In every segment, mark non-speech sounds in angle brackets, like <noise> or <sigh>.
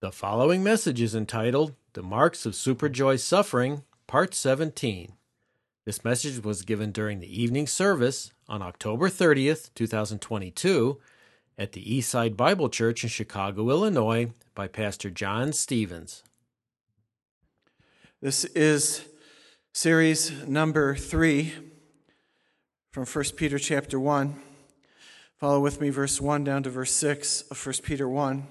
The following message is entitled The Marks of Superjoy Suffering, Part 17. This message was given during the evening service on October 30th, 2022, at the Eastside Bible Church in Chicago, Illinois, by Pastor Jon Stephens. This is series number three from 1 Peter chapter 1. Follow with me, verse 1 down to verse 6 of 1 Peter 1.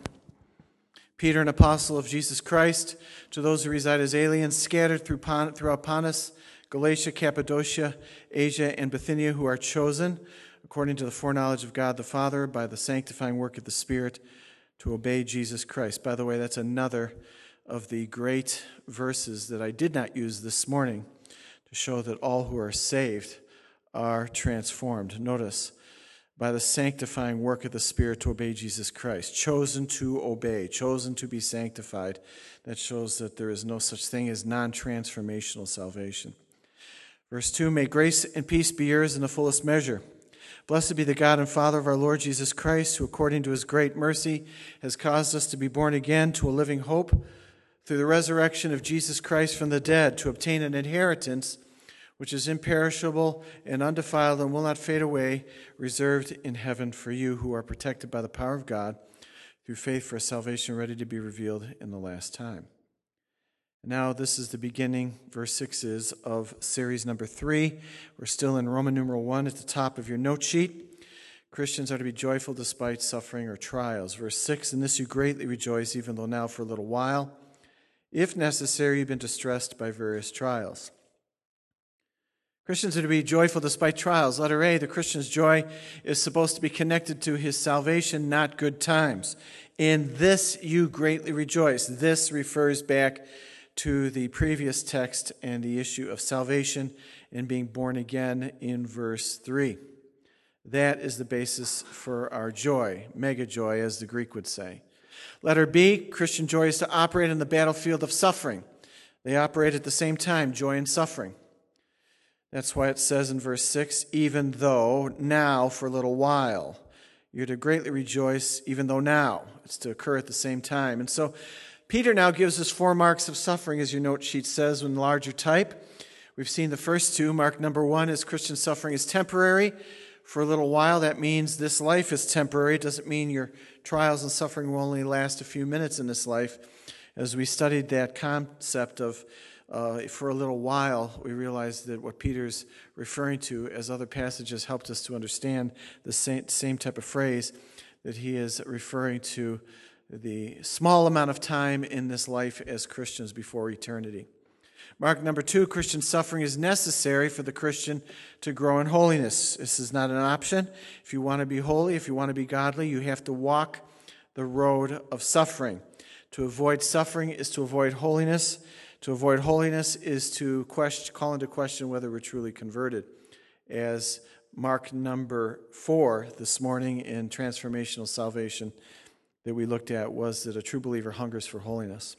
Peter, an apostle of Jesus Christ, to those who reside as aliens scattered through Pon- throughout Pontus, Galatia, Cappadocia, Asia, and Bithynia, who are chosen, according to the foreknowledge of God the Father, by the sanctifying work of the Spirit, to obey Jesus Christ. By the way, that's another of the great verses that I did not use this morning to show that all who are saved are transformed. Notice, by the sanctifying work of the Spirit to obey Jesus Christ. Chosen to obey, chosen to be sanctified. That shows that there is no such thing as non transformational salvation. Verse 2 May grace and peace be yours in the fullest measure. Blessed be the God and Father of our Lord Jesus Christ, who according to his great mercy has caused us to be born again to a living hope through the resurrection of Jesus Christ from the dead, to obtain an inheritance which is imperishable and undefiled and will not fade away, reserved in heaven for you who are protected by the power of God through faith for a salvation ready to be revealed in the last time. Now, this is the beginning, verse 6 is, of series number three. We're still in Roman numeral 1 at the top of your note sheet. Christians are to be joyful despite suffering or trials. Verse 6 In this you greatly rejoice, even though now for a little while, if necessary, you've been distressed by various trials Christians are to be joyful despite trials. Letter A, the Christian's joy is supposed to be connected to his salvation, not good times. In this you greatly rejoice. This refers back to the previous text and the issue of salvation and being born again in verse 3. That is the basis for our joy, mega joy, as the Greek would say. Letter B, Christian joy is to operate in the battlefield of suffering. They operate at the same time, joy and suffering. That's why it says in verse 6 even though now for a little while. You're to greatly rejoice, even though now. It's to occur at the same time. And so Peter now gives us four marks of suffering, as your note sheet says, in larger type. We've seen the first two. Mark number one is Christian suffering is temporary. For a little while, that means this life is temporary. It doesn't mean your trials and suffering will only last a few minutes in this life. As we studied that concept of uh, for a little while, we realized that what Peter's referring to, as other passages helped us to understand the same, same type of phrase, that he is referring to the small amount of time in this life as Christians before eternity. Mark number two Christian suffering is necessary for the Christian to grow in holiness. This is not an option. If you want to be holy, if you want to be godly, you have to walk the road of suffering. To avoid suffering is to avoid holiness. To avoid holiness is to question, call into question whether we're truly converted. As Mark number four this morning in Transformational Salvation that we looked at was that a true believer hungers for holiness.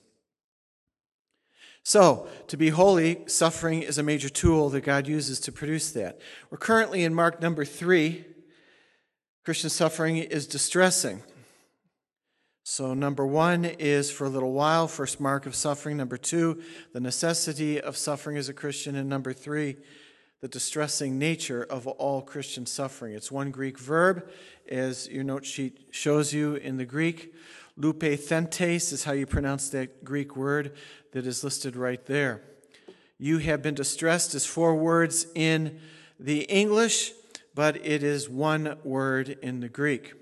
So, to be holy, suffering is a major tool that God uses to produce that. We're currently in Mark number three. Christian suffering is distressing. So, number one is for a little while, first mark of suffering. Number two, the necessity of suffering as a Christian. And number three, the distressing nature of all Christian suffering. It's one Greek verb, as your note sheet shows you in the Greek. Lupethentes is how you pronounce that Greek word that is listed right there. You have been distressed is four words in the English, but it is one word in the Greek.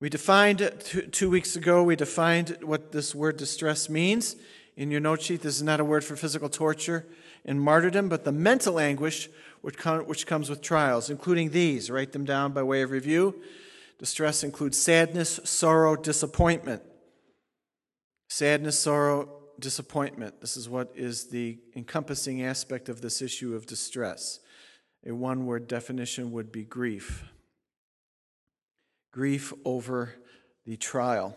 We defined two weeks ago, we defined what this word distress means. In your note sheet, this is not a word for physical torture and martyrdom, but the mental anguish which, which comes with trials, including these. Write them down by way of review. Distress includes sadness, sorrow, disappointment. Sadness, sorrow, disappointment. This is what is the encompassing aspect of this issue of distress. A one word definition would be grief grief over the trial.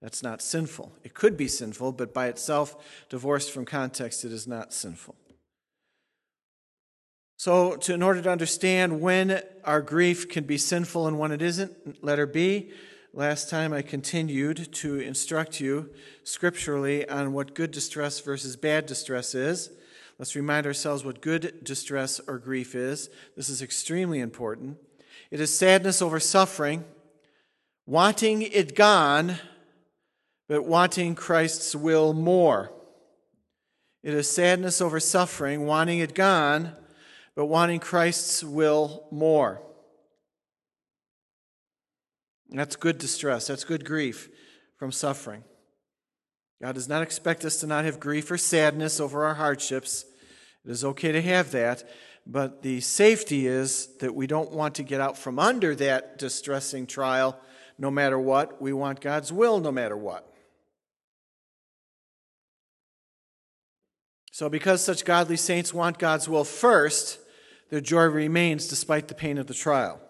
That's not sinful. It could be sinful, but by itself, divorced from context, it is not sinful. So, to, in order to understand when our grief can be sinful and when it isn't, letter B, Last time I continued to instruct you scripturally on what good distress versus bad distress is. Let's remind ourselves what good distress or grief is. This is extremely important. It is sadness over suffering, wanting it gone, but wanting Christ's will more. It is sadness over suffering, wanting it gone, but wanting Christ's will more. That's good distress. That's good grief from suffering. God does not expect us to not have grief or sadness over our hardships. It is okay to have that, but the safety is that we don't want to get out from under that distressing trial no matter what. We want God's will no matter what. So, because such godly saints want God's will first, their joy remains despite the pain of the trial.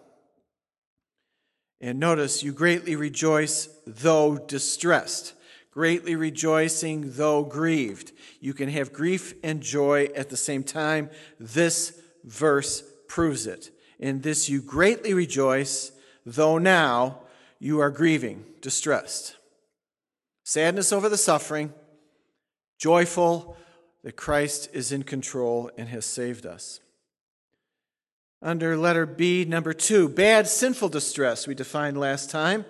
And notice, you greatly rejoice though distressed, greatly rejoicing though grieved. You can have grief and joy at the same time. This verse proves it. In this you greatly rejoice, though now you are grieving, distressed. Sadness over the suffering, joyful that Christ is in control and has saved us. Under letter B, number two, bad sinful distress, we defined last time.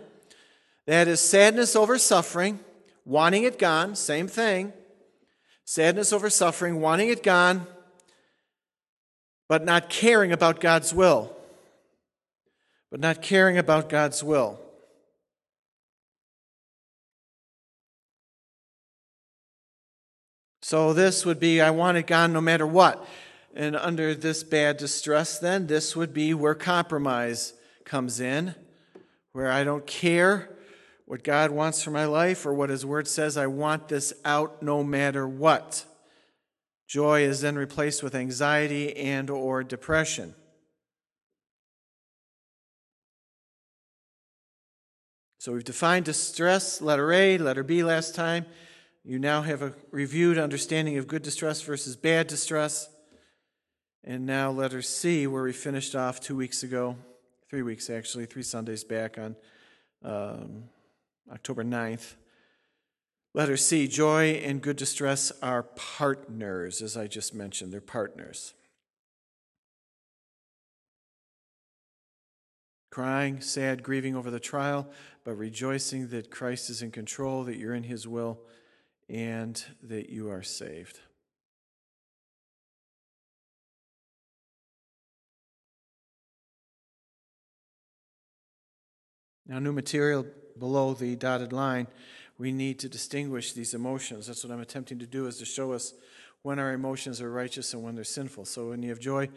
That is sadness over suffering, wanting it gone, same thing. Sadness over suffering, wanting it gone, but not caring about God's will. But not caring about God's will. So this would be I want it gone no matter what. And under this bad distress, then, this would be where compromise comes in, where I don't care what God wants for my life or what His Word says. I want this out no matter what. Joy is then replaced with anxiety and or depression. So we've defined distress, letter A, letter B last time. You now have a reviewed understanding of good distress versus bad distress. And now, letter C, where we finished off two weeks ago, three weeks actually, three Sundays back on um, October 9th. Letter C, joy and good distress are partners, as I just mentioned. They're partners. Crying, sad, grieving over the trial, but rejoicing that Christ is in control, that you're in his will, and that you are saved. Now, new material below the dotted line, we need to distinguish these emotions. That's what I'm attempting to do, is to show us when our emotions are righteous and when they're sinful. So, when you have joy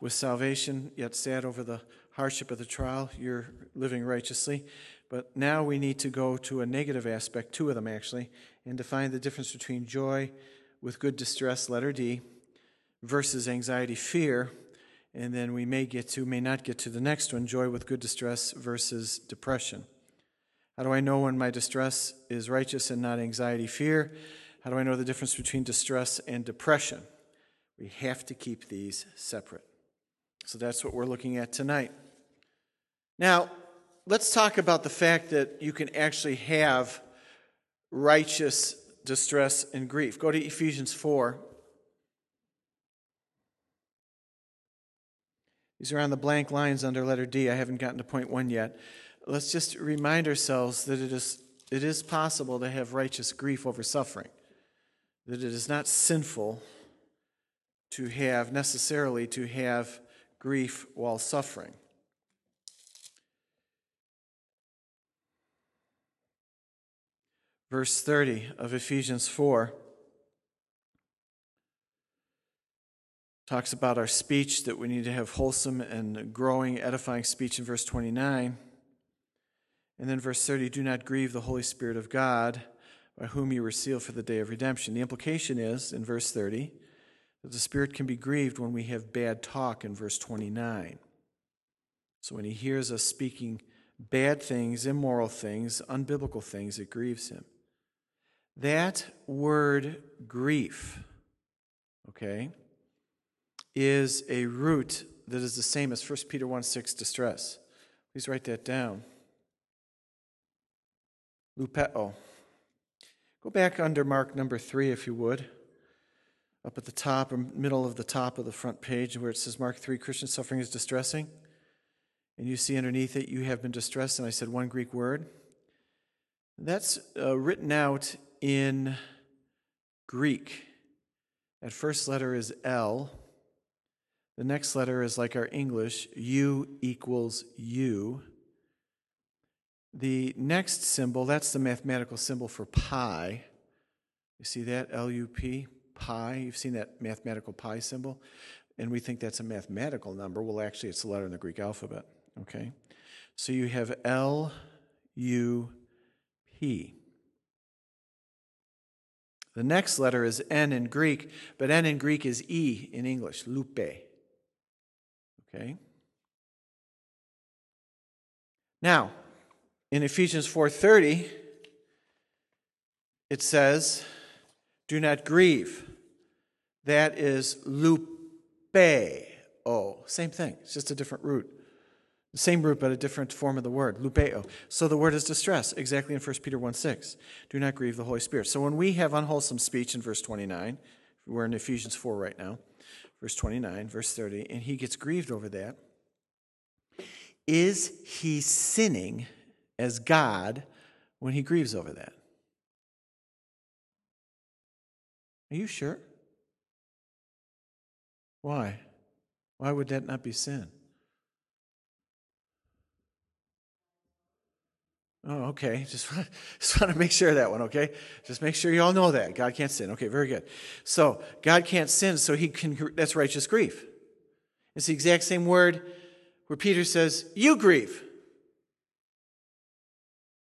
with salvation, yet sad over the hardship of the trial, you're living righteously. But now we need to go to a negative aspect, two of them actually, and define the difference between joy with good distress, letter D, versus anxiety, fear, and then we may get to, may not get to the next one joy with good distress versus depression. How do I know when my distress is righteous and not anxiety, fear? How do I know the difference between distress and depression? We have to keep these separate. So that's what we're looking at tonight. Now, let's talk about the fact that you can actually have righteous distress and grief. Go to Ephesians 4. These are on the blank lines under letter D. I haven't gotten to point one yet. Let's just remind ourselves that it is, it is possible to have righteous grief over suffering, that it is not sinful to have necessarily to have grief while suffering. Verse 30 of Ephesians 4 talks about our speech, that we need to have wholesome and growing, edifying speech in verse 29. And then verse 30 do not grieve the Holy Spirit of God, by whom you were sealed for the day of redemption. The implication is, in verse 30, that the Spirit can be grieved when we have bad talk in verse 29. So when he hears us speaking bad things, immoral things, unbiblical things, it grieves him. That word grief, okay, is a root that is the same as 1 Peter 1 6 distress. Please write that down. Lupeo. Go back under mark number three, if you would, up at the top or middle of the top of the front page where it says Mark 3 Christian suffering is distressing. And you see underneath it, you have been distressed, and I said one Greek word. That's uh, written out in Greek. That first letter is L. The next letter is like our English, U equals U. The next symbol, that's the mathematical symbol for pi. You see that? L U P, pi. You've seen that mathematical pi symbol? And we think that's a mathematical number. Well, actually, it's a letter in the Greek alphabet. Okay? So you have L U P. The next letter is N in Greek, but N in Greek is E in English, lupe. Okay? Now, in Ephesians 4:30 it says, "Do not grieve." That is lupe. Oh, same thing. It's just a different root. The same root, but a different form of the word, lupeo. So the word is distress, exactly in 1 Peter 1 6. Do not grieve the Holy Spirit. So when we have unwholesome speech in verse 29, we're in Ephesians 4 right now, verse 29, verse 30, and he gets grieved over that, is he sinning as God when he grieves over that? Are you sure? Why? Why would that not be sin? Oh, okay. <laughs> Just, <laughs> just want to make sure that one, okay? Just make sure you all know that. God can't sin. Okay, very good. So, God can't sin, so he can, that's righteous grief. It's the exact same word where Peter says, You grieve.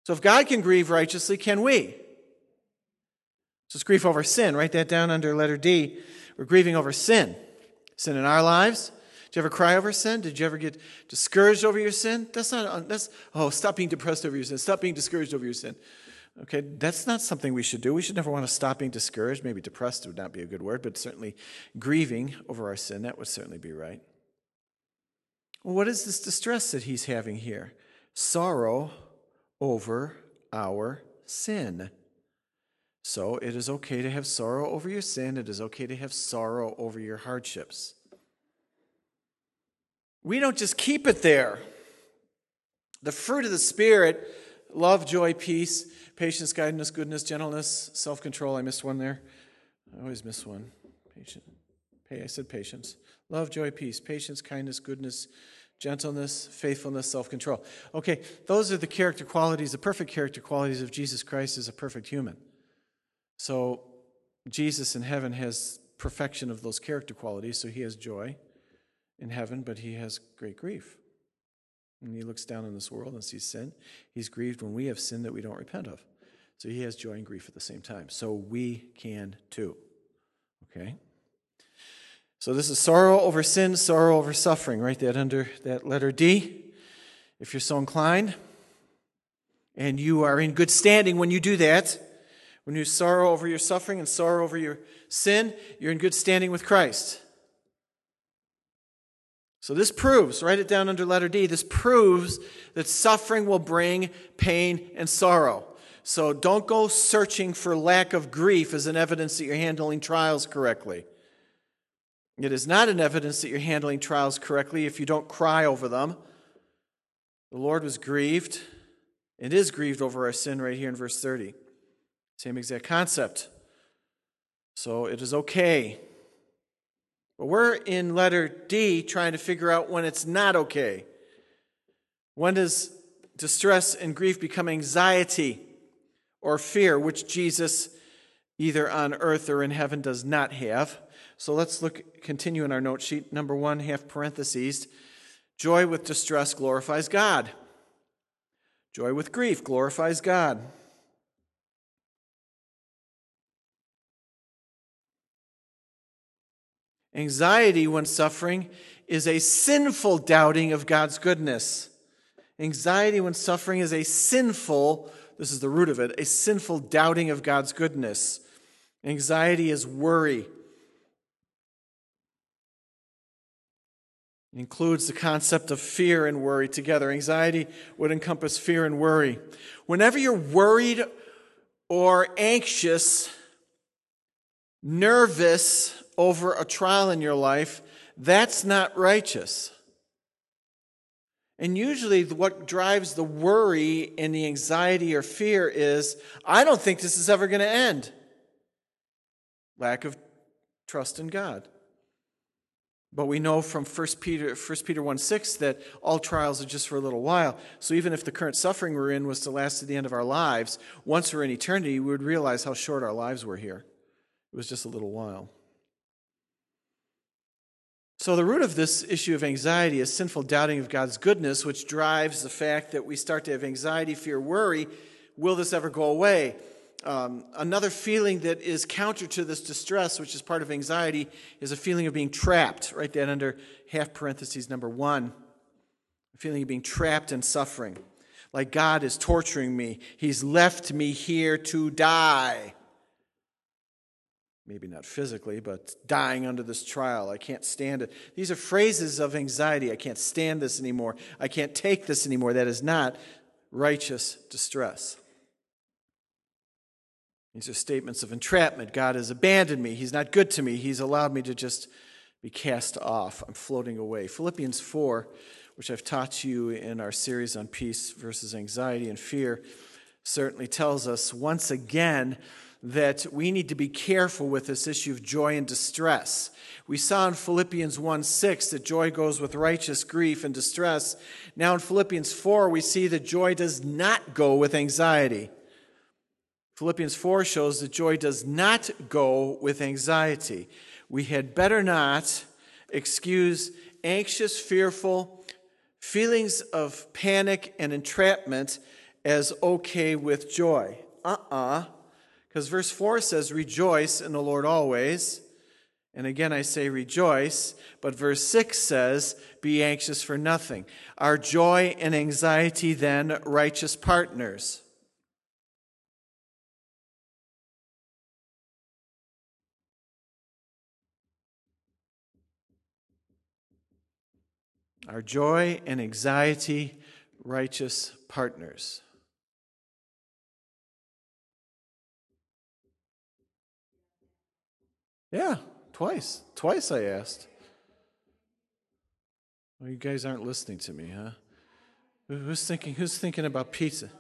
So, if God can grieve righteously, can we? So, it's grief over sin. Write that down under letter D. We're grieving over sin. Sin in our lives, did you ever cry over sin? Did you ever get discouraged over your sin? That's not, uh, that's, oh, stop being depressed over your sin. Stop being discouraged over your sin. Okay, that's not something we should do. We should never want to stop being discouraged. Maybe depressed would not be a good word, but certainly grieving over our sin, that would certainly be right. Well, what is this distress that he's having here? Sorrow over our sin. So it is okay to have sorrow over your sin. It is okay to have sorrow over your hardships. We don't just keep it there. The fruit of the Spirit love, joy, peace, patience, kindness, goodness, gentleness, self control. I missed one there. I always miss one. Patient. Hey, I said patience. Love, joy, peace, patience, kindness, goodness, gentleness, faithfulness, self control. Okay, those are the character qualities, the perfect character qualities of Jesus Christ as a perfect human. So, Jesus in heaven has perfection of those character qualities, so he has joy in heaven, but he has great grief. And he looks down on this world and sees sin. He's grieved when we have sin that we don't repent of. So he has joy and grief at the same time. So we can too. Okay? So this is sorrow over sin, sorrow over suffering. Write that under that letter D, if you're so inclined. And you are in good standing when you do that. When you sorrow over your suffering and sorrow over your sin, you're in good standing with Christ. So this proves, write it down under letter D, this proves that suffering will bring pain and sorrow. So don't go searching for lack of grief as an evidence that you're handling trials correctly. It is not an evidence that you're handling trials correctly if you don't cry over them. The Lord was grieved and is grieved over our sin right here in verse 30. Same exact concept. So it is okay but we're in letter D trying to figure out when it's not okay. When does distress and grief become anxiety or fear, which Jesus, either on earth or in heaven, does not have? So let's look, continue in our note sheet. Number one, half parentheses. Joy with distress glorifies God. Joy with grief glorifies God. Anxiety, when suffering, is a sinful doubting of God's goodness. Anxiety, when suffering, is a sinful, this is the root of it, a sinful doubting of God's goodness. Anxiety is worry. It includes the concept of fear and worry together. Anxiety would encompass fear and worry. Whenever you're worried or anxious, nervous over a trial in your life, that's not righteous. And usually, what drives the worry and the anxiety or fear is I don't think this is ever going to end. Lack of trust in God. But we know from 1 Peter, 1 Peter 1 6 that all trials are just for a little while. So even if the current suffering we're in was to last to the end of our lives, once we're in eternity, we would realize how short our lives were here. It was just a little while. So, the root of this issue of anxiety is sinful doubting of God's goodness, which drives the fact that we start to have anxiety, fear, worry. Will this ever go away? Um, another feeling that is counter to this distress, which is part of anxiety, is a feeling of being trapped. Write that under half parentheses number one. A feeling of being trapped and suffering. Like God is torturing me. He's left me here to die. Maybe not physically, but dying under this trial. I can't stand it. These are phrases of anxiety. I can't stand this anymore. I can't take this anymore. That is not righteous distress. These are statements of entrapment. God has abandoned me. He's not good to me. He's allowed me to just be cast off. I'm floating away. Philippians 4, which I've taught you in our series on peace versus anxiety and fear, certainly tells us once again that we need to be careful with this issue of joy and distress. We saw in Philippians 1 6 that joy goes with righteous grief and distress. Now in Philippians 4, we see that joy does not go with anxiety. Philippians 4 shows that joy does not go with anxiety. We had better not excuse anxious, fearful feelings of panic and entrapment as okay with joy. Uh uh-uh. uh. Because verse 4 says, Rejoice in the Lord always. And again, I say rejoice. But verse 6 says, Be anxious for nothing. Are joy and anxiety then righteous partners? Our joy and anxiety, righteous partners. Yeah, twice. Twice I asked. Well, you guys aren't listening to me, huh? Who's thinking who's thinking about pizza?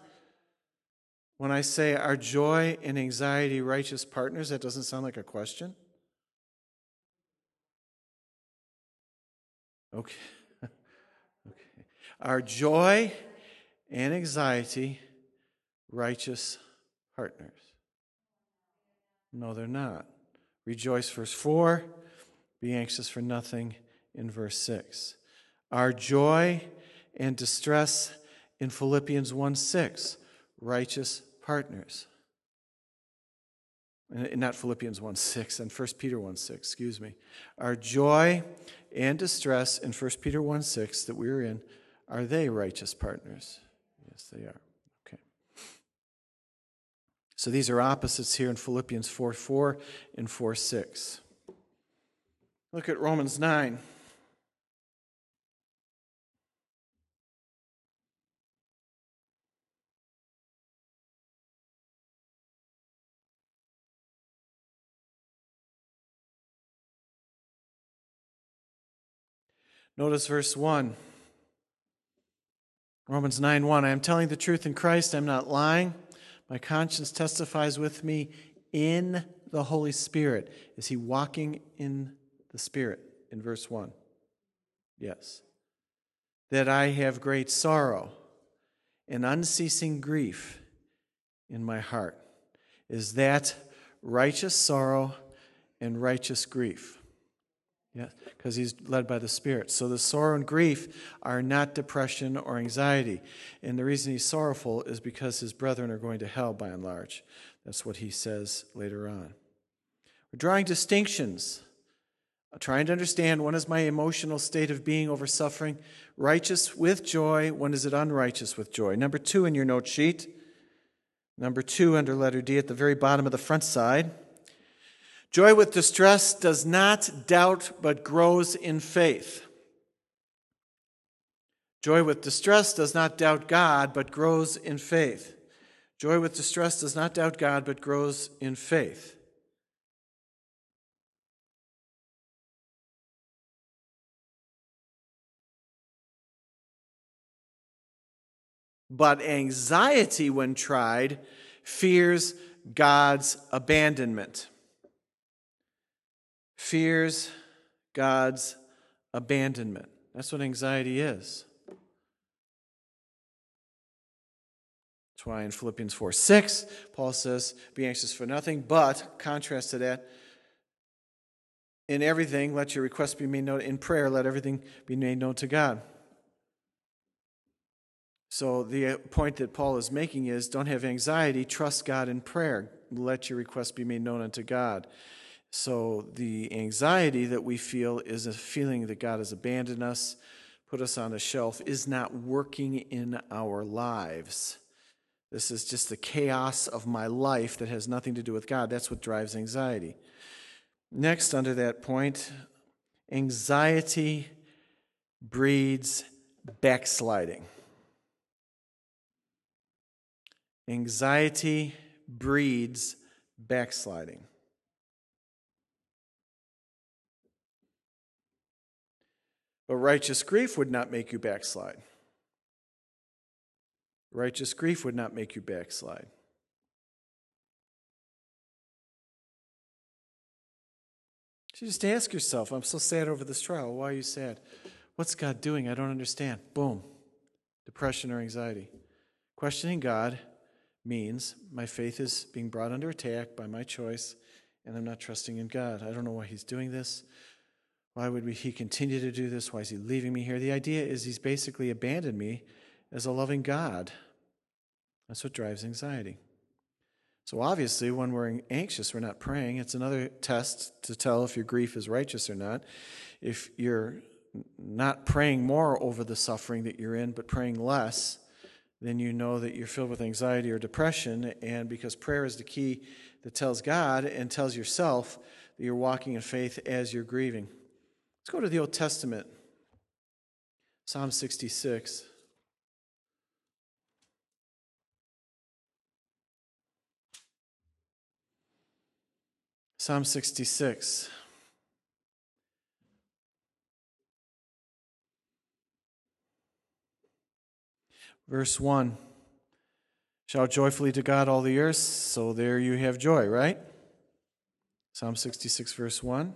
When I say our joy and anxiety righteous partners, that doesn't sound like a question? Okay. Are joy and anxiety righteous partners? No, they're not. Rejoice, verse 4. Be anxious for nothing in verse 6. Our joy and distress in Philippians 1 6, righteous partners. Not Philippians 1 6 and 1 Peter 1 6, excuse me. Our joy and distress in 1 Peter 1 6 that we are in are they righteous partners? Yes, they are. Okay. So these are opposites here in Philippians 4 4 and 4 6. Look at Romans 9. Notice verse 1. Romans 9 1. I am telling the truth in Christ. I'm not lying. My conscience testifies with me in the Holy Spirit. Is he walking in the Spirit in verse 1? Yes. That I have great sorrow and unceasing grief in my heart. Is that righteous sorrow and righteous grief? Yeah, because he's led by the Spirit. So the sorrow and grief are not depression or anxiety. And the reason he's sorrowful is because his brethren are going to hell by and large. That's what he says later on. We're drawing distinctions, uh, trying to understand when is my emotional state of being over suffering righteous with joy, when is it unrighteous with joy. Number two in your note sheet. Number two under letter D at the very bottom of the front side. Joy with distress does not doubt but grows in faith. Joy with distress does not doubt God, but grows in faith. Joy with distress does not doubt God, but grows in faith. But anxiety, when tried, fears God's abandonment. Fears God's abandonment. That's what anxiety is. That's why in Philippians 4 6, Paul says, Be anxious for nothing, but, contrast to that, in everything, let your requests be made known. In prayer, let everything be made known to God. So, the uh, point that Paul is making is don't have anxiety, trust God in prayer. Let your requests be made known unto God. So, the anxiety that we feel is a feeling that God has abandoned us, put us on a shelf, is not working in our lives. This is just the chaos of my life that has nothing to do with God. That's what drives anxiety. Next, under that point, anxiety breeds backsliding. Anxiety breeds backsliding. But righteous grief would not make you backslide. Righteous grief would not make you backslide. So just ask yourself, I'm so sad over this trial. Why are you sad? What's God doing? I don't understand. Boom. Depression or anxiety. Questioning God means my faith is being brought under attack by my choice, and I'm not trusting in God. I don't know why He's doing this. Why would He continue to do this? Why is He leaving me here? The idea is He's basically abandoned me as a loving God. That's what drives anxiety. So, obviously, when we're anxious, we're not praying. It's another test to tell if your grief is righteous or not. If you're not praying more over the suffering that you're in, but praying less, then you know that you're filled with anxiety or depression. And because prayer is the key that tells God and tells yourself that you're walking in faith as you're grieving. Let's go to the Old Testament, Psalm 66. Psalm 66. Verse 1 Shout joyfully to God, all the earth. So there you have joy, right? Psalm 66, verse 1.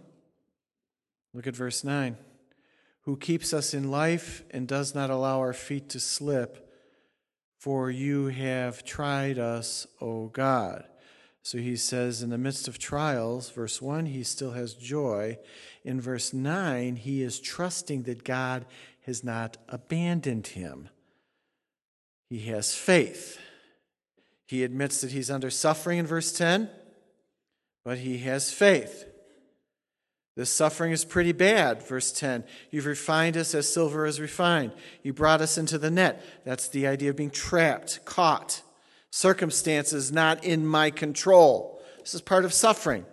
Look at verse 9. Who keeps us in life and does not allow our feet to slip, for you have tried us, O God. So he says, in the midst of trials, verse 1, he still has joy. In verse 9, he is trusting that God has not abandoned him. He has faith. He admits that he's under suffering in verse 10, but he has faith. This suffering is pretty bad, verse 10. You've refined us as silver is refined. You brought us into the net. That's the idea of being trapped, caught. Circumstances not in my control. This is part of suffering.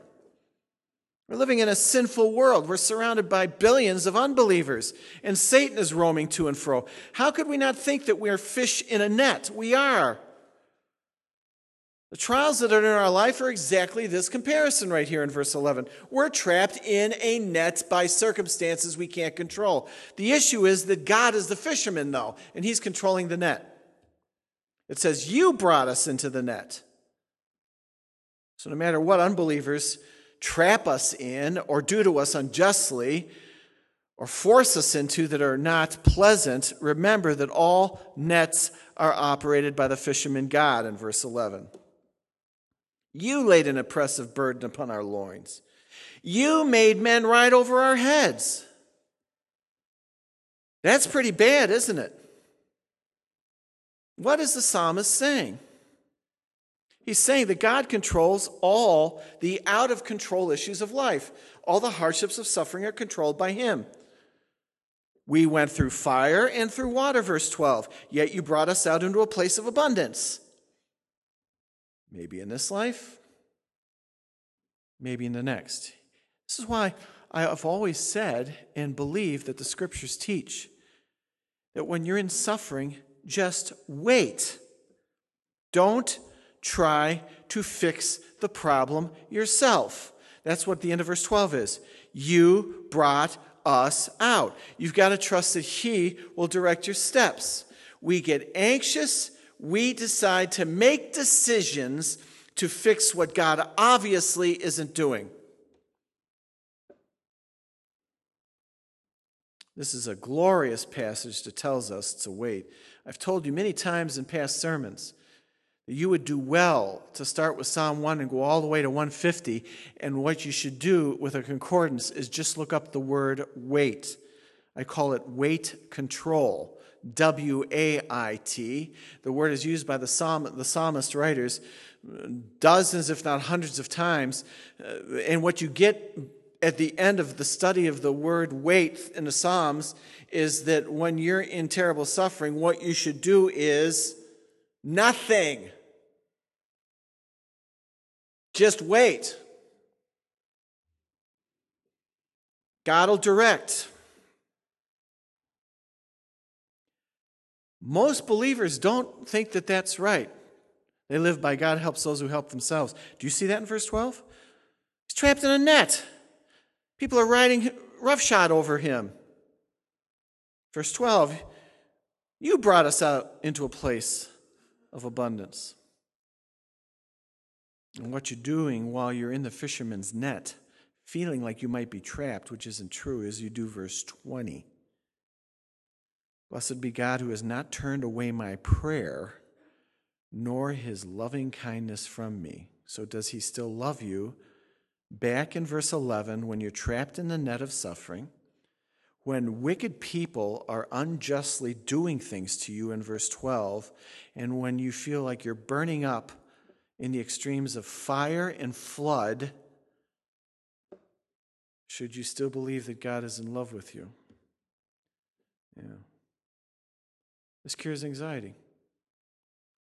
We're living in a sinful world. We're surrounded by billions of unbelievers, and Satan is roaming to and fro. How could we not think that we're fish in a net? We are. The trials that are in our life are exactly this comparison right here in verse 11. We're trapped in a net by circumstances we can't control. The issue is that God is the fisherman, though, and he's controlling the net. It says, You brought us into the net. So, no matter what unbelievers trap us in or do to us unjustly or force us into that are not pleasant, remember that all nets are operated by the fisherman God in verse 11. You laid an oppressive burden upon our loins. You made men ride over our heads. That's pretty bad, isn't it? What is the psalmist saying? He's saying that God controls all the out of control issues of life. All the hardships of suffering are controlled by Him. We went through fire and through water, verse 12, yet you brought us out into a place of abundance. Maybe in this life, maybe in the next. This is why I have always said and believe that the scriptures teach that when you're in suffering, just wait. Don't try to fix the problem yourself. That's what the end of verse 12 is. You brought us out. You've got to trust that He will direct your steps. We get anxious, we decide to make decisions to fix what God obviously isn't doing. This is a glorious passage that tells us to wait. I've told you many times in past sermons that you would do well to start with Psalm 1 and go all the way to 150. And what you should do with a concordance is just look up the word wait. I call it wait control. W A I T. The word is used by the, psalm, the psalmist writers dozens, if not hundreds of times. Uh, and what you get at the end of the study of the word wait in the Psalms is that when you're in terrible suffering, what you should do is nothing. Just wait. God will direct. Most believers don't think that that's right. They live by God helps those who help themselves. Do you see that in verse 12? He's trapped in a net. People are riding roughshod over him. Verse 12, you brought us out into a place of abundance. And what you're doing while you're in the fisherman's net, feeling like you might be trapped, which isn't true, is you do verse 20. Blessed be God who has not turned away my prayer, nor his loving kindness from me. So, does he still love you? Back in verse 11, when you're trapped in the net of suffering, when wicked people are unjustly doing things to you in verse 12, and when you feel like you're burning up in the extremes of fire and flood, should you still believe that God is in love with you? Yeah. This cures anxiety.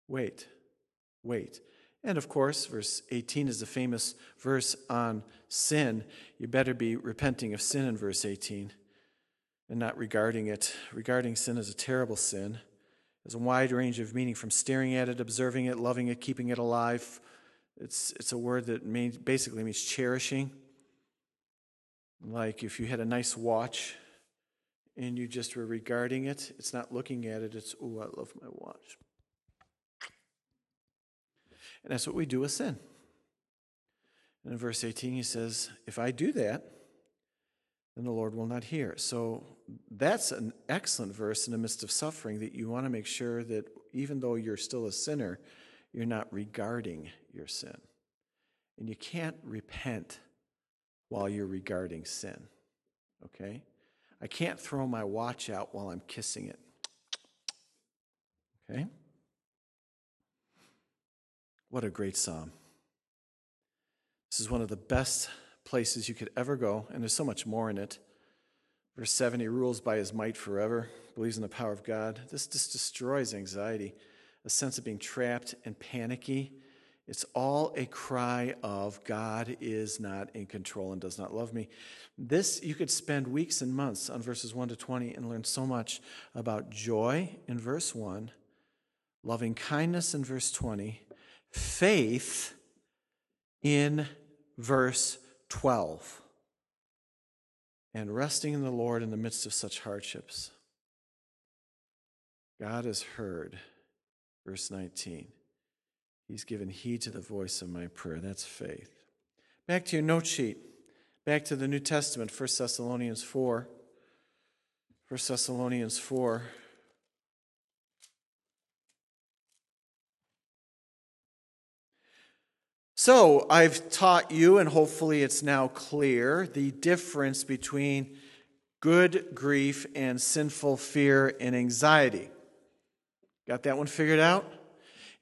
Wait, wait. And of course, verse 18 is the famous verse on sin. You better be repenting of sin in verse 18 and not regarding it. Regarding sin as a terrible sin. There's a wide range of meaning from staring at it, observing it, loving it, keeping it alive. It's, it's a word that means, basically means cherishing. Like if you had a nice watch and you just were regarding it, it's not looking at it, it's, oh, I love my watch. And that's what we do with sin. And in verse 18, he says, If I do that, then the Lord will not hear. So that's an excellent verse in the midst of suffering that you want to make sure that even though you're still a sinner, you're not regarding your sin. And you can't repent while you're regarding sin. Okay? I can't throw my watch out while I'm kissing it. Okay? What a great psalm. This is one of the best places you could ever go, and there's so much more in it. Verse 70 rules by his might forever, believes in the power of God. This just destroys anxiety, a sense of being trapped and panicky. It's all a cry of God is not in control and does not love me. This, you could spend weeks and months on verses 1 to 20 and learn so much about joy in verse 1, loving kindness in verse 20, faith in verse 12 and resting in the Lord in the midst of such hardships. God has heard. Verse 19. He's given heed to the voice of my prayer. That's faith. Back to your note sheet. Back to the New Testament, 1 Thessalonians 4. 1 Thessalonians 4. So, I've taught you, and hopefully it's now clear, the difference between good grief and sinful fear and anxiety. Got that one figured out?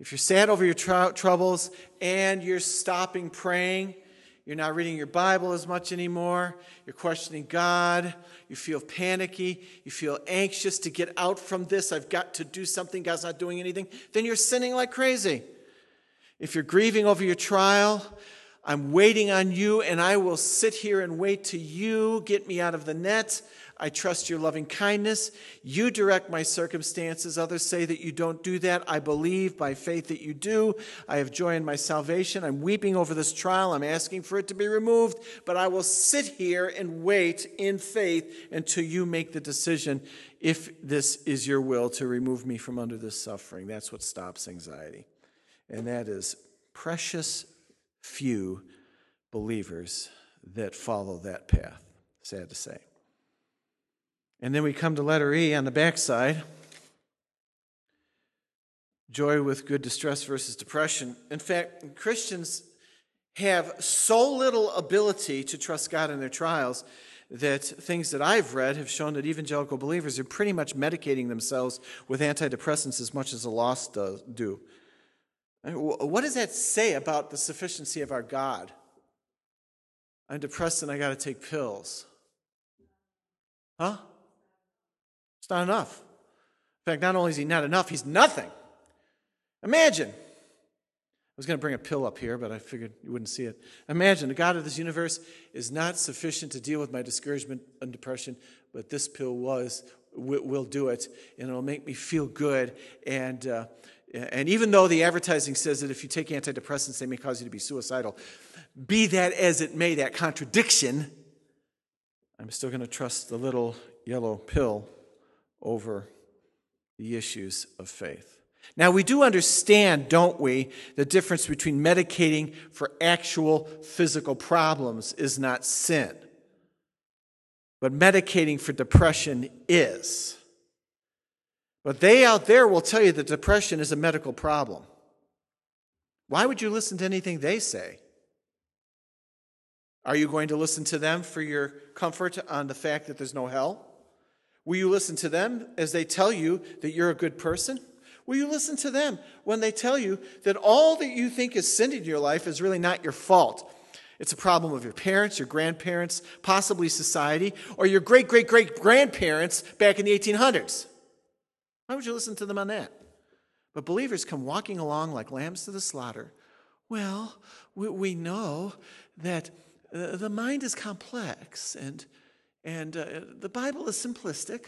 If you're sad over your tr- troubles and you're stopping praying, you're not reading your Bible as much anymore, you're questioning God, you feel panicky, you feel anxious to get out from this, I've got to do something, God's not doing anything, then you're sinning like crazy. If you're grieving over your trial, I'm waiting on you, and I will sit here and wait till you get me out of the net. I trust your loving kindness. You direct my circumstances. Others say that you don't do that. I believe by faith that you do. I have joy in my salvation. I'm weeping over this trial. I'm asking for it to be removed, but I will sit here and wait in faith until you make the decision if this is your will to remove me from under this suffering. That's what stops anxiety. And that is precious few believers that follow that path. Sad to say. And then we come to letter E on the backside joy with good distress versus depression. In fact, Christians have so little ability to trust God in their trials that things that I've read have shown that evangelical believers are pretty much medicating themselves with antidepressants as much as the lost do. What does that say about the sufficiency of our God? I'm depressed and I got to take pills. Huh? It's not enough. In fact, not only is he not enough, he's nothing. Imagine. I was going to bring a pill up here, but I figured you wouldn't see it. Imagine the God of this universe is not sufficient to deal with my discouragement and depression, but this pill was will do it, and it'll make me feel good. And uh, and even though the advertising says that if you take antidepressants, they may cause you to be suicidal, be that as it may, that contradiction, I'm still going to trust the little yellow pill over the issues of faith. Now, we do understand, don't we, the difference between medicating for actual physical problems is not sin. But medicating for depression is. But they out there will tell you that depression is a medical problem. Why would you listen to anything they say? Are you going to listen to them for your comfort on the fact that there's no hell? Will you listen to them as they tell you that you're a good person? Will you listen to them when they tell you that all that you think is sin in your life is really not your fault? It's a problem of your parents, your grandparents, possibly society, or your great great great grandparents back in the 1800s. Why would you listen to them on that? But believers come walking along like lambs to the slaughter. Well, we, know that uh, the mind is complex and, and uh, the Bible is simplistic.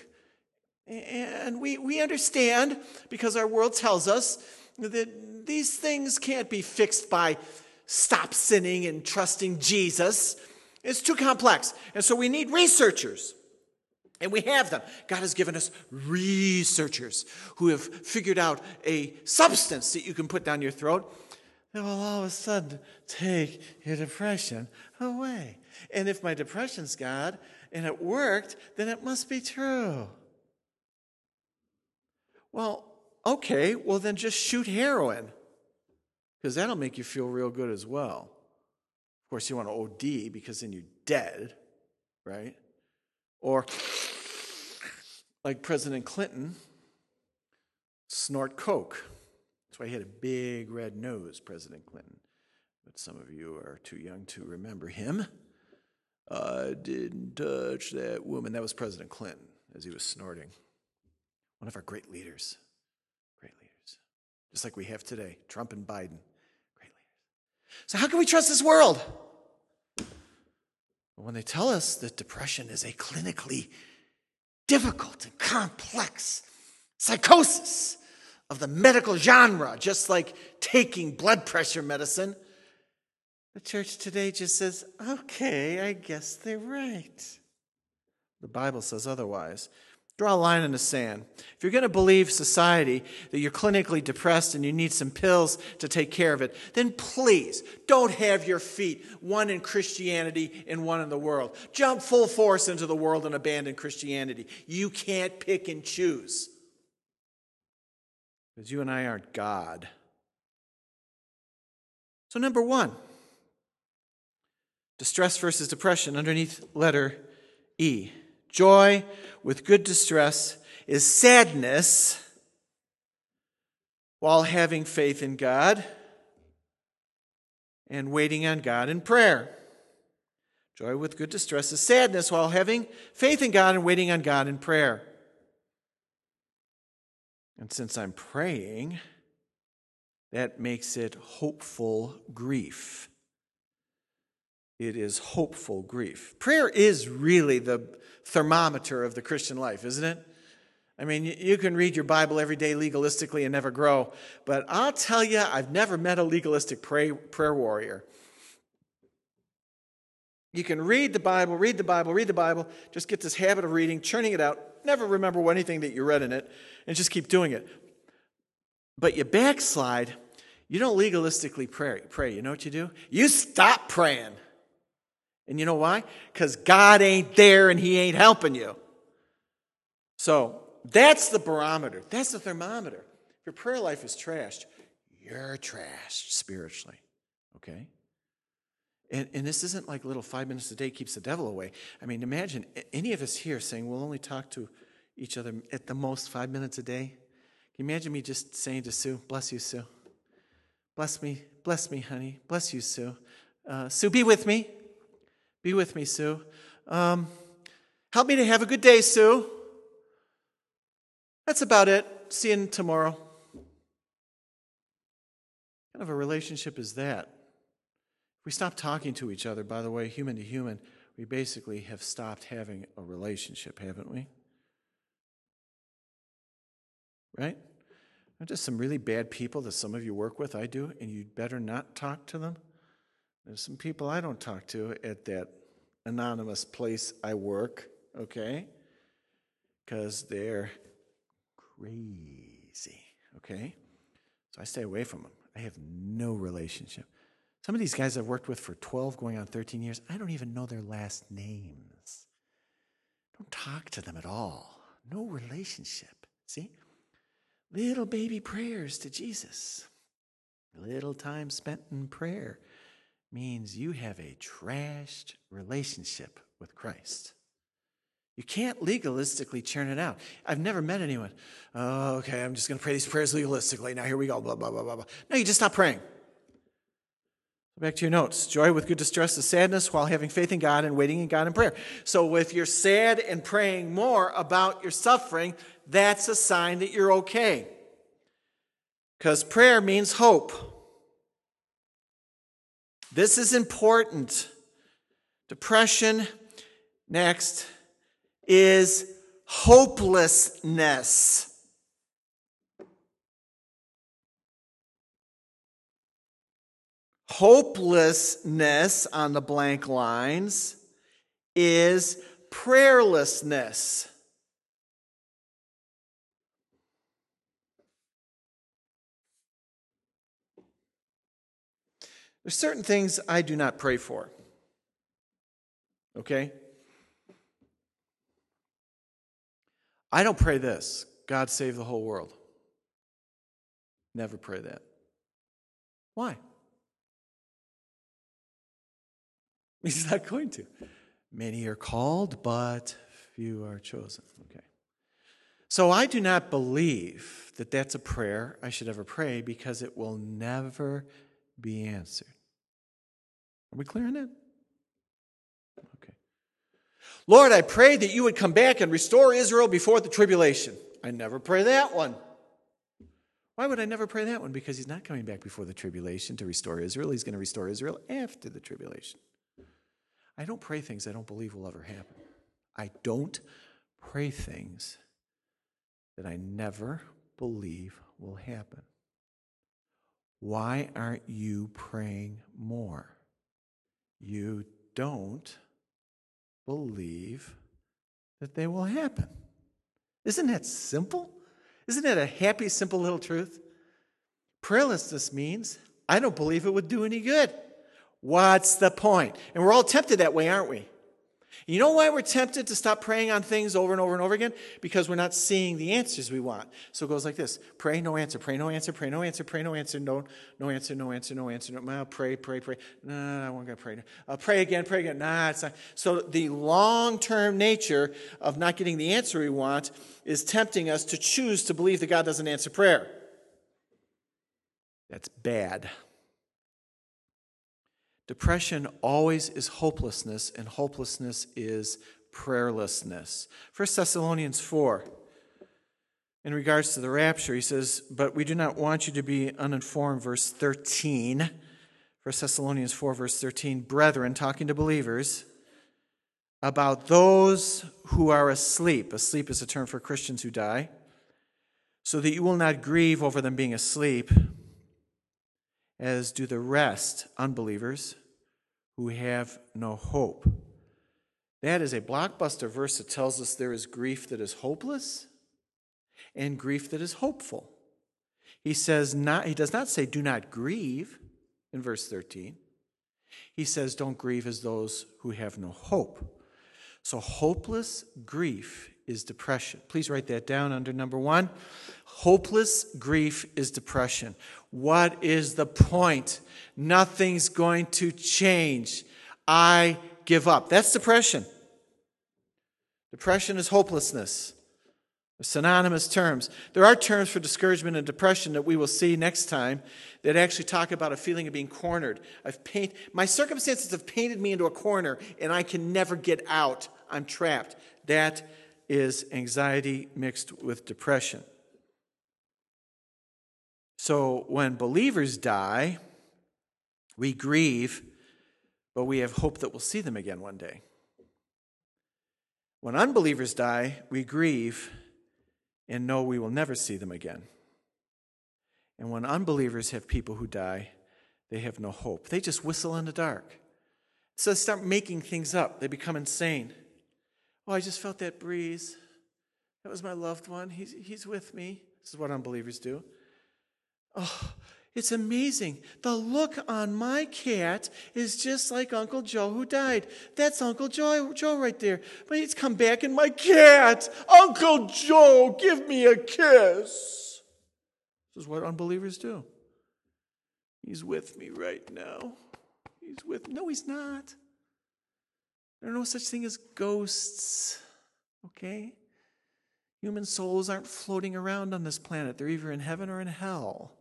And we, we understand because our world tells us that these things can't be fixed by stop sinning and trusting Jesus. It's too complex. And so we need researchers. And we have them. God has given us researchers who have figured out a substance that you can put down your throat that will all of a sudden take your depression away. And if my depression's God and it worked, then it must be true. Well, okay, well, then just shoot heroin because that'll make you feel real good as well. Of course, you want to OD because then you're dead, right? Or like President Clinton, snort coke. That's why he had a big red nose, President Clinton. But some of you are too young to remember him. I didn't touch that woman. That was President Clinton as he was snorting. One of our great leaders. Great leaders. Just like we have today Trump and Biden. Great leaders. So, how can we trust this world? Well, When they tell us that depression is a clinically difficult and complex psychosis of the medical genre, just like taking blood pressure medicine. The church today just says, okay, I guess they're right. The Bible says otherwise. Draw a line in the sand. If you're going to believe society that you're clinically depressed and you need some pills to take care of it, then please don't have your feet, one in Christianity and one in the world. Jump full force into the world and abandon Christianity. You can't pick and choose. Because you and I aren't God. So, number one, distress versus depression underneath letter E. Joy with good distress is sadness while having faith in God and waiting on God in prayer. Joy with good distress is sadness while having faith in God and waiting on God in prayer. And since I'm praying, that makes it hopeful grief. It is hopeful grief. Prayer is really the thermometer of the Christian life, isn't it? I mean, you can read your Bible every day legalistically and never grow, but I'll tell you, I've never met a legalistic pray, prayer warrior. You can read the Bible, read the Bible, read the Bible, just get this habit of reading, churning it out, never remember anything that you read in it, and just keep doing it. But you backslide, you don't legalistically pray. Pray. You know what you do? You stop praying. And you know why? Because God ain't there and He ain't helping you. So that's the barometer. That's the thermometer. If your prayer life is trashed, you're trashed spiritually. Okay? And, and this isn't like little five minutes a day keeps the devil away. I mean, imagine any of us here saying we'll only talk to each other at the most five minutes a day. Can you imagine me just saying to Sue, bless you, Sue? Bless me, bless me, honey. Bless you, Sue. Uh, Sue, be with me. Be with me, Sue. Um, help me to have a good day, Sue. That's about it. See you tomorrow. What kind of a relationship is that? We stop talking to each other, by the way, human to human, we basically have stopped having a relationship, haven't we? Right? Are just some really bad people that some of you work with? I do, and you'd better not talk to them. There's some people I don't talk to at that anonymous place I work, okay? Because they're crazy, okay? So I stay away from them. I have no relationship. Some of these guys I've worked with for 12, going on 13 years, I don't even know their last names. Don't talk to them at all. No relationship. See? Little baby prayers to Jesus. Little time spent in prayer means you have a trashed relationship with Christ. You can't legalistically churn it out. I've never met anyone. Oh, okay, I'm just going to pray these prayers legalistically. Now here we go. Blah, blah, blah, blah, blah. No, you just stop praying. Back to your notes. Joy with good distress is sadness while having faith in God and waiting in God in prayer. So if you're sad and praying more about your suffering, that's a sign that you're okay. Because prayer means hope. This is important. Depression, next, is hopelessness. Hopelessness on the blank lines is prayerlessness. There's certain things I do not pray for. Okay? I don't pray this God save the whole world. Never pray that. Why? <laughs> He's not going to. Many are called, but few are chosen. Okay. So I do not believe that that's a prayer I should ever pray because it will never be answered. Are we clear on that? Okay. Lord, I pray that you would come back and restore Israel before the tribulation. I never pray that one. Why would I never pray that one? Because he's not coming back before the tribulation to restore Israel. He's going to restore Israel after the tribulation. I don't pray things I don't believe will ever happen. I don't pray things that I never believe will happen. Why aren't you praying more? You don't believe that they will happen. Isn't that simple? Isn't that a happy, simple little truth? Prayerlessness means I don't believe it would do any good. What's the point? And we're all tempted that way, aren't we? You know why we're tempted to stop praying on things over and over and over again? Because we're not seeing the answers we want. So it goes like this pray, no answer, pray, no answer, pray, no answer, pray, no answer, no, no answer, no answer, no answer. No, pray, pray, pray. No, no, no I won't to pray. Uh, pray again, pray again. Nah, it's not. So the long term nature of not getting the answer we want is tempting us to choose to believe that God doesn't answer prayer. That's bad. Depression always is hopelessness, and hopelessness is prayerlessness. 1 Thessalonians 4, in regards to the rapture, he says, But we do not want you to be uninformed, verse 13. 1 Thessalonians 4, verse 13, brethren, talking to believers, about those who are asleep. Asleep is a term for Christians who die. So that you will not grieve over them being asleep, as do the rest, unbelievers, who have no hope. That is a blockbuster verse that tells us there is grief that is hopeless and grief that is hopeful. He says not he does not say do not grieve in verse 13. He says don't grieve as those who have no hope. So hopeless grief is depression. Please write that down under number 1. Hopeless grief is depression. What is the point? Nothing's going to change. I give up. That's depression. Depression is hopelessness. Synonymous terms. There are terms for discouragement and depression that we will see next time that actually talk about a feeling of being cornered. I've paint, my circumstances have painted me into a corner and I can never get out. I'm trapped. That is anxiety mixed with depression. So when believers die, we grieve, but we have hope that we'll see them again one day. When unbelievers die, we grieve and know we will never see them again. And when unbelievers have people who die, they have no hope. They just whistle in the dark. So they start making things up. They become insane. Oh, I just felt that breeze. That was my loved one. He's, he's with me. This is what unbelievers do. Oh, it's amazing. The look on my cat is just like Uncle Joe who died. That's Uncle Joe, Joe right there. But he's come back and my cat, Uncle Joe, give me a kiss. This is what unbelievers do. He's with me right now. He's with No, he's not. There are no such thing as ghosts. Okay? Human souls aren't floating around on this planet. They're either in heaven or in hell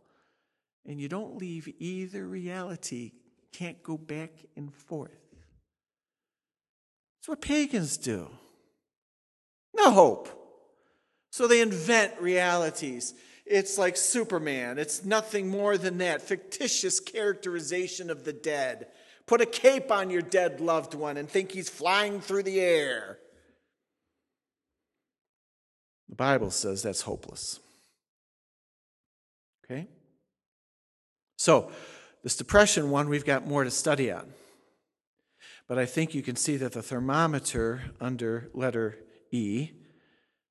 and you don't leave either reality, can't go back and forth. That's what pagans do. No hope. So they invent realities. It's like Superman. It's nothing more than that fictitious characterization of the dead. Put a cape on your dead loved one and think he's flying through the air. The Bible says that's hopeless. Okay? So, this depression one, we've got more to study on. But I think you can see that the thermometer under letter E,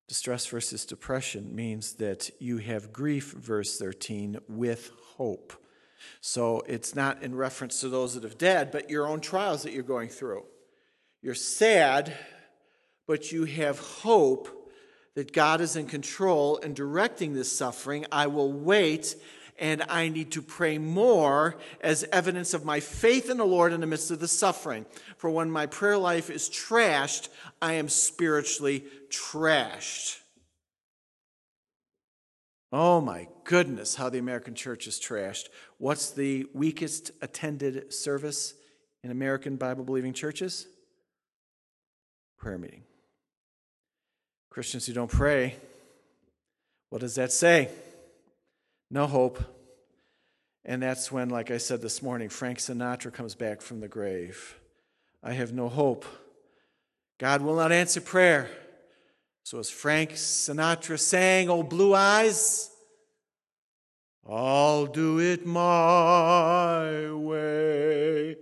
distress versus depression, means that you have grief, verse 13, with hope. So it's not in reference to those that have died, but your own trials that you're going through. You're sad, but you have hope that God is in control and directing this suffering. I will wait and I need to pray more as evidence of my faith in the Lord in the midst of the suffering. For when my prayer life is trashed, I am spiritually trashed. Oh my goodness, how the American church is trashed. What's the weakest attended service in American Bible believing churches? Prayer meeting. Christians who don't pray, what does that say? No hope. And that's when, like I said this morning, Frank Sinatra comes back from the grave. I have no hope. God will not answer prayer. So as Frank Sinatra sang, Oh, blue eyes, I'll do it my way.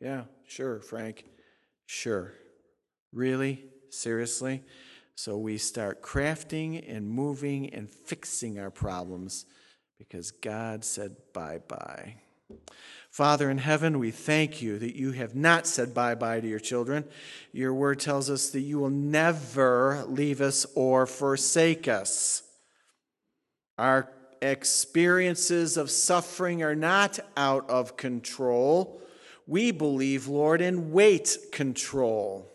Yeah, sure, Frank. Sure. Really? Seriously? So we start crafting and moving and fixing our problems because God said bye bye. Father in heaven, we thank you that you have not said bye bye to your children. Your word tells us that you will never leave us or forsake us. Our experiences of suffering are not out of control. We believe, Lord, in weight control.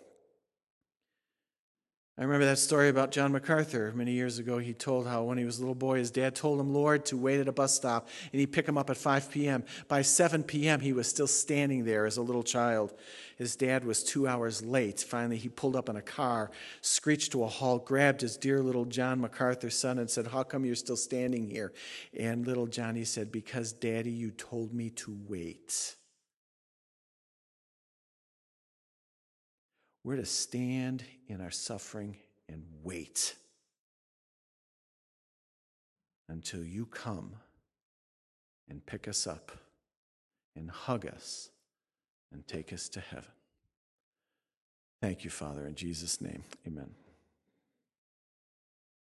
I remember that story about John MacArthur many years ago. He told how when he was a little boy, his dad told him, Lord, to wait at a bus stop, and he'd pick him up at 5 p.m. By 7 p.m., he was still standing there as a little child. His dad was two hours late. Finally, he pulled up in a car, screeched to a halt, grabbed his dear little John MacArthur son, and said, How come you're still standing here? And little Johnny said, Because, Daddy, you told me to wait. We're to stand in our suffering and wait until you come and pick us up and hug us and take us to heaven. Thank you, Father, in Jesus' name. Amen.